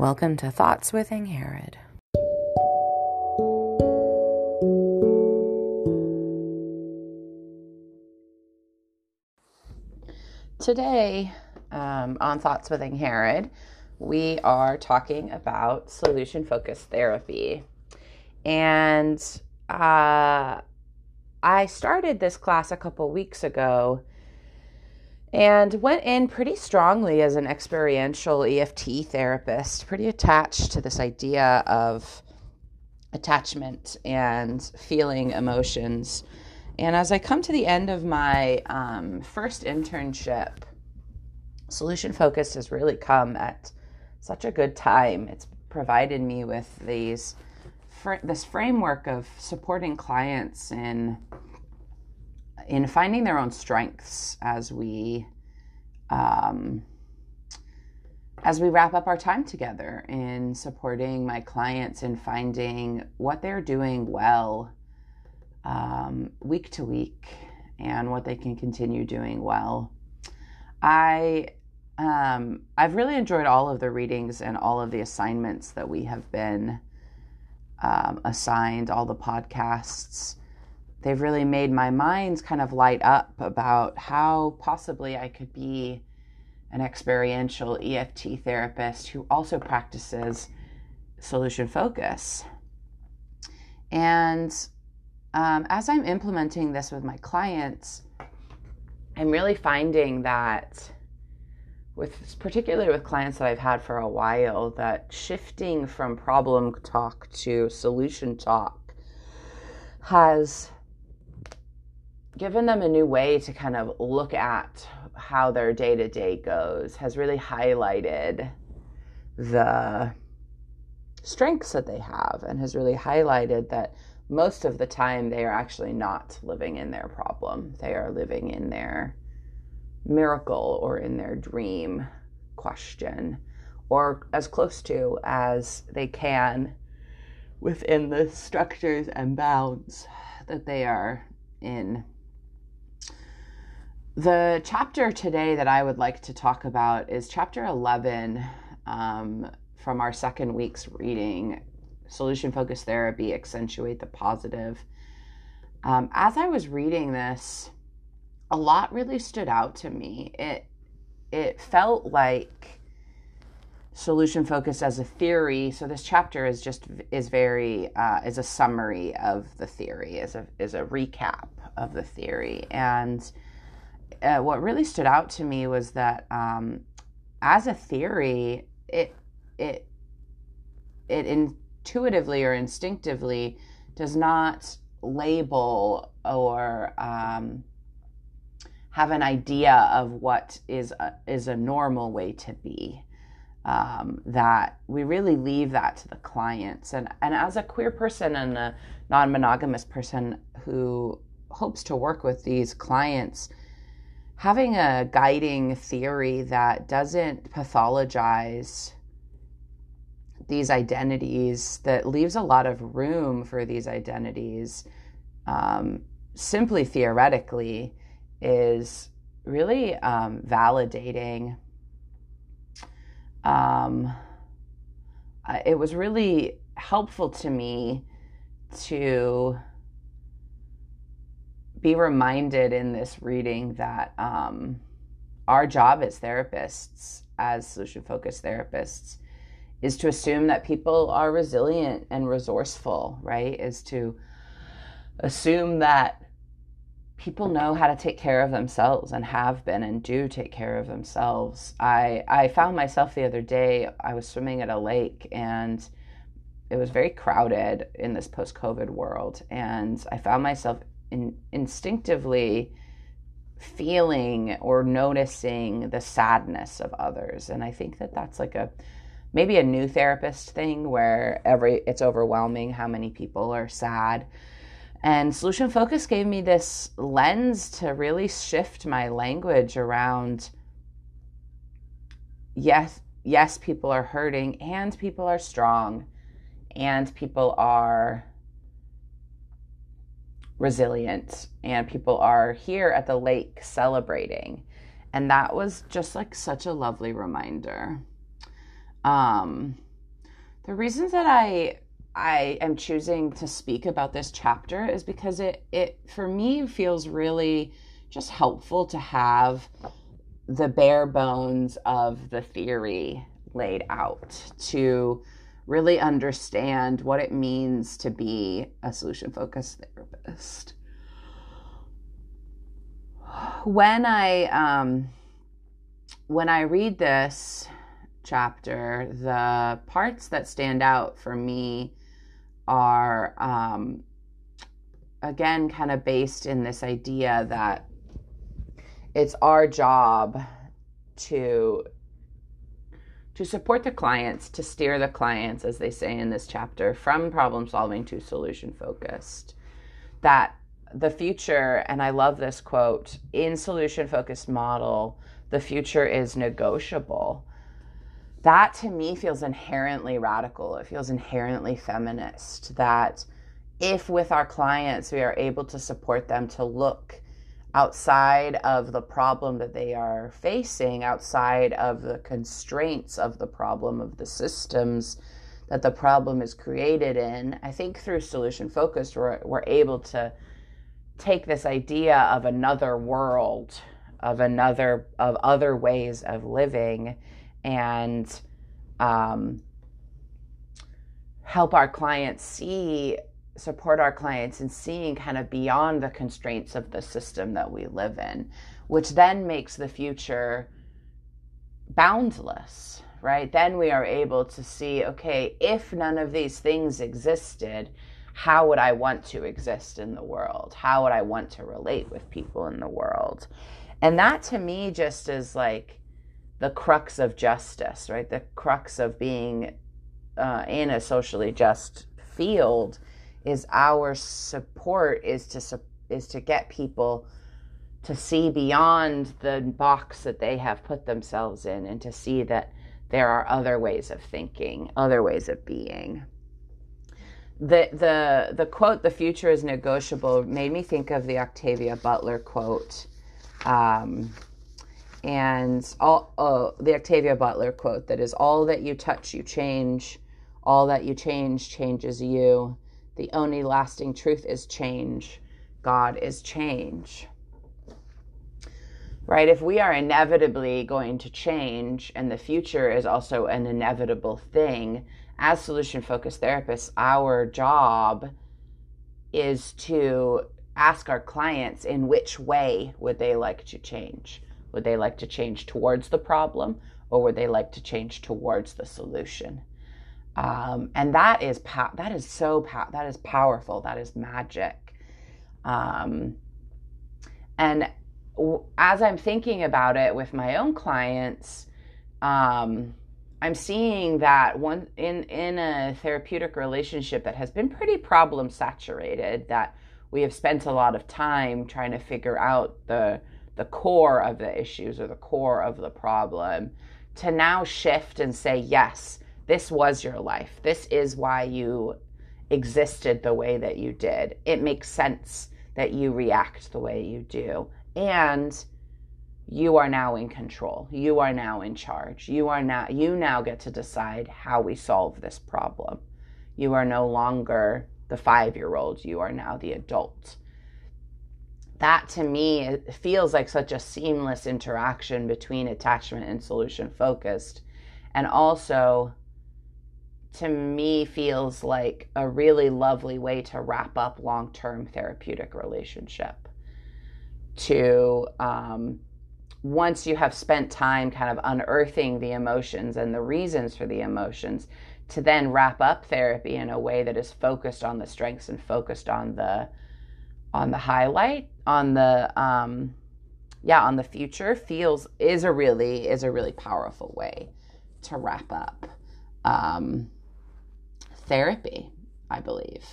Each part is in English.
Welcome to Thoughts with Ingharad. Today, um, on Thoughts with Ingharad, we are talking about solution focused therapy. And uh, I started this class a couple weeks ago and went in pretty strongly as an experiential EFT therapist, pretty attached to this idea of attachment and feeling emotions and as I come to the end of my um, first internship, Solution Focus has really come at such a good time. It's provided me with these fr- this framework of supporting clients in in finding their own strengths as we um, as we wrap up our time together in supporting my clients in finding what they're doing well um, week to week and what they can continue doing well. I um, I've really enjoyed all of the readings and all of the assignments that we have been um, assigned, all the podcasts. They've really made my mind kind of light up about how possibly I could be an experiential EFT therapist who also practices solution focus. And um, as I'm implementing this with my clients, I'm really finding that with particularly with clients that I've had for a while that shifting from problem talk to solution talk has given them a new way to kind of look at how their day to day goes has really highlighted the strengths that they have and has really highlighted that most of the time they are actually not living in their problem. They are living in their miracle or in their dream question or as close to as they can within the structures and bounds that they are in. The chapter today that I would like to talk about is chapter 11 um, from our second week's reading solution focused therapy, accentuate the positive. Um, as I was reading this, a lot really stood out to me. It it felt like solution focused as a theory. So this chapter is just is very uh, is a summary of the theory, is a is a recap of the theory. And uh, what really stood out to me was that um, as a theory, it it it intuitively or instinctively does not label or um, have an idea of what is a, is a normal way to be. Um, that we really leave that to the clients. And, and as a queer person and a non monogamous person who hopes to work with these clients, having a guiding theory that doesn't pathologize these identities that leaves a lot of room for these identities um, simply theoretically is really um, validating. Um, it was really helpful to me to be reminded in this reading that um, our job as therapists, as solution focused therapists, is to assume that people are resilient and resourceful, right? Is to assume that people know how to take care of themselves and have been and do take care of themselves. I I found myself the other day I was swimming at a lake and it was very crowded in this post-COVID world and I found myself in, instinctively feeling or noticing the sadness of others and I think that that's like a maybe a new therapist thing where every it's overwhelming how many people are sad. And Solution Focus gave me this lens to really shift my language around yes, yes, people are hurting and people are strong and people are resilient and people are here at the lake celebrating. And that was just like such a lovely reminder. Um, The reasons that I I am choosing to speak about this chapter is because it it for me feels really just helpful to have the bare bones of the theory laid out to really understand what it means to be a solution focused therapist. When I um, when I read this chapter, the parts that stand out for me are um, again kind of based in this idea that it's our job to to support the clients to steer the clients as they say in this chapter from problem solving to solution focused. That the future and i love this quote in solution focused model the future is negotiable. That to me feels inherently radical. It feels inherently feminist that if with our clients we are able to support them to look outside of the problem that they are facing, outside of the constraints of the problem, of the systems that the problem is created in, I think through solution focused, we're, we're able to take this idea of another world, of another, of other ways of living, and um, help our clients see support our clients in seeing kind of beyond the constraints of the system that we live in, which then makes the future boundless, right? Then we are able to see, okay, if none of these things existed, how would I want to exist in the world? How would I want to relate with people in the world? And that to me just is like the crux of justice, right? The crux of being uh, in a socially just field is our support is to is to get people to see beyond the box that they have put themselves in and to see that there are other ways of thinking, other ways of being. The the the quote "the future is negotiable" made me think of the Octavia Butler quote, um, and all oh, the Octavia Butler quote that is all that you touch you change, all that you change changes you the only lasting truth is change. God is change. Right? If we are inevitably going to change and the future is also an inevitable thing, as solution focused therapists, our job is to ask our clients in which way would they like to change? Would they like to change towards the problem or would they like to change towards the solution? Um, and that is that is so that is powerful that is magic. Um, and w- as i'm thinking about it with my own clients um, i'm seeing that one in in a therapeutic relationship that has been pretty problem saturated that we have spent a lot of time trying to figure out the the core of the issues or the core of the problem to now shift and say yes this was your life. This is why you existed the way that you did. It makes sense that you react the way you do. And you are now in control. You are now in charge. You are now you now get to decide how we solve this problem. You are no longer the 5-year-old. You are now the adult. That to me feels like such a seamless interaction between attachment and solution focused and also to me feels like a really lovely way to wrap up long term therapeutic relationship. To um, once you have spent time kind of unearthing the emotions and the reasons for the emotions, to then wrap up therapy in a way that is focused on the strengths and focused on the on the highlight on the um, yeah on the future feels is a really is a really powerful way to wrap up um, therapy, I believe.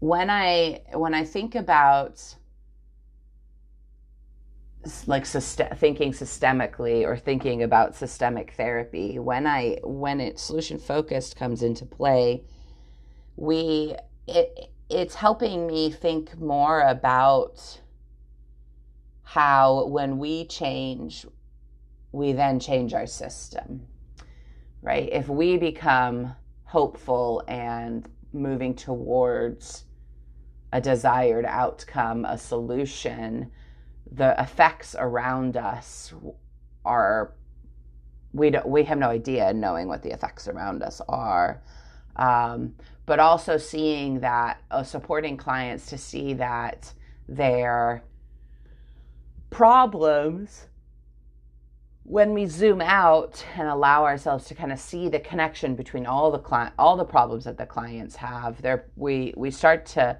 When I when I think about like thinking systemically or thinking about systemic therapy, when I when it solution focused comes into play, we it it's helping me think more about how when we change, we then change our system right? If we become hopeful and moving towards a desired outcome, a solution, the effects around us are we don't we have no idea knowing what the effects around us are um, but also seeing that uh, supporting clients to see that their problems when we zoom out and allow ourselves to kind of see the connection between all the client all the problems that the clients have there we we start to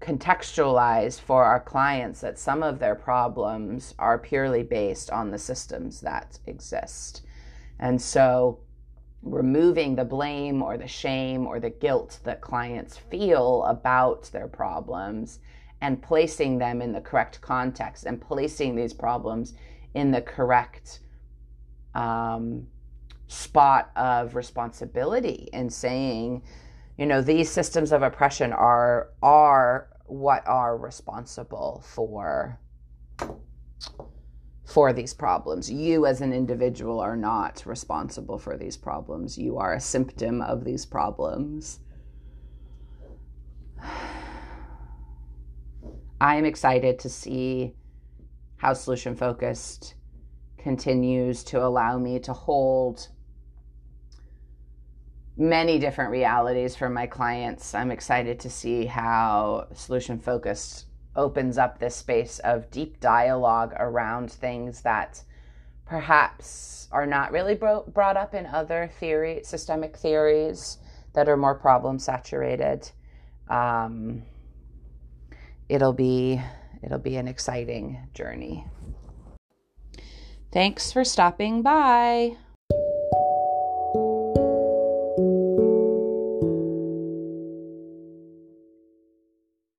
contextualize for our clients that some of their problems are purely based on the systems that exist. And so removing the blame or the shame or the guilt that clients feel about their problems and placing them in the correct context and placing these problems in the correct um, spot of responsibility and saying, you know these systems of oppression are are what are responsible for for these problems. You as an individual are not responsible for these problems. You are a symptom of these problems. I am excited to see how solution focused continues to allow me to hold many different realities for my clients. I'm excited to see how solution focused opens up this space of deep dialogue around things that perhaps are not really bro- brought up in other theory systemic theories that are more problem saturated um, it'll be it'll be an exciting journey. Thanks for stopping by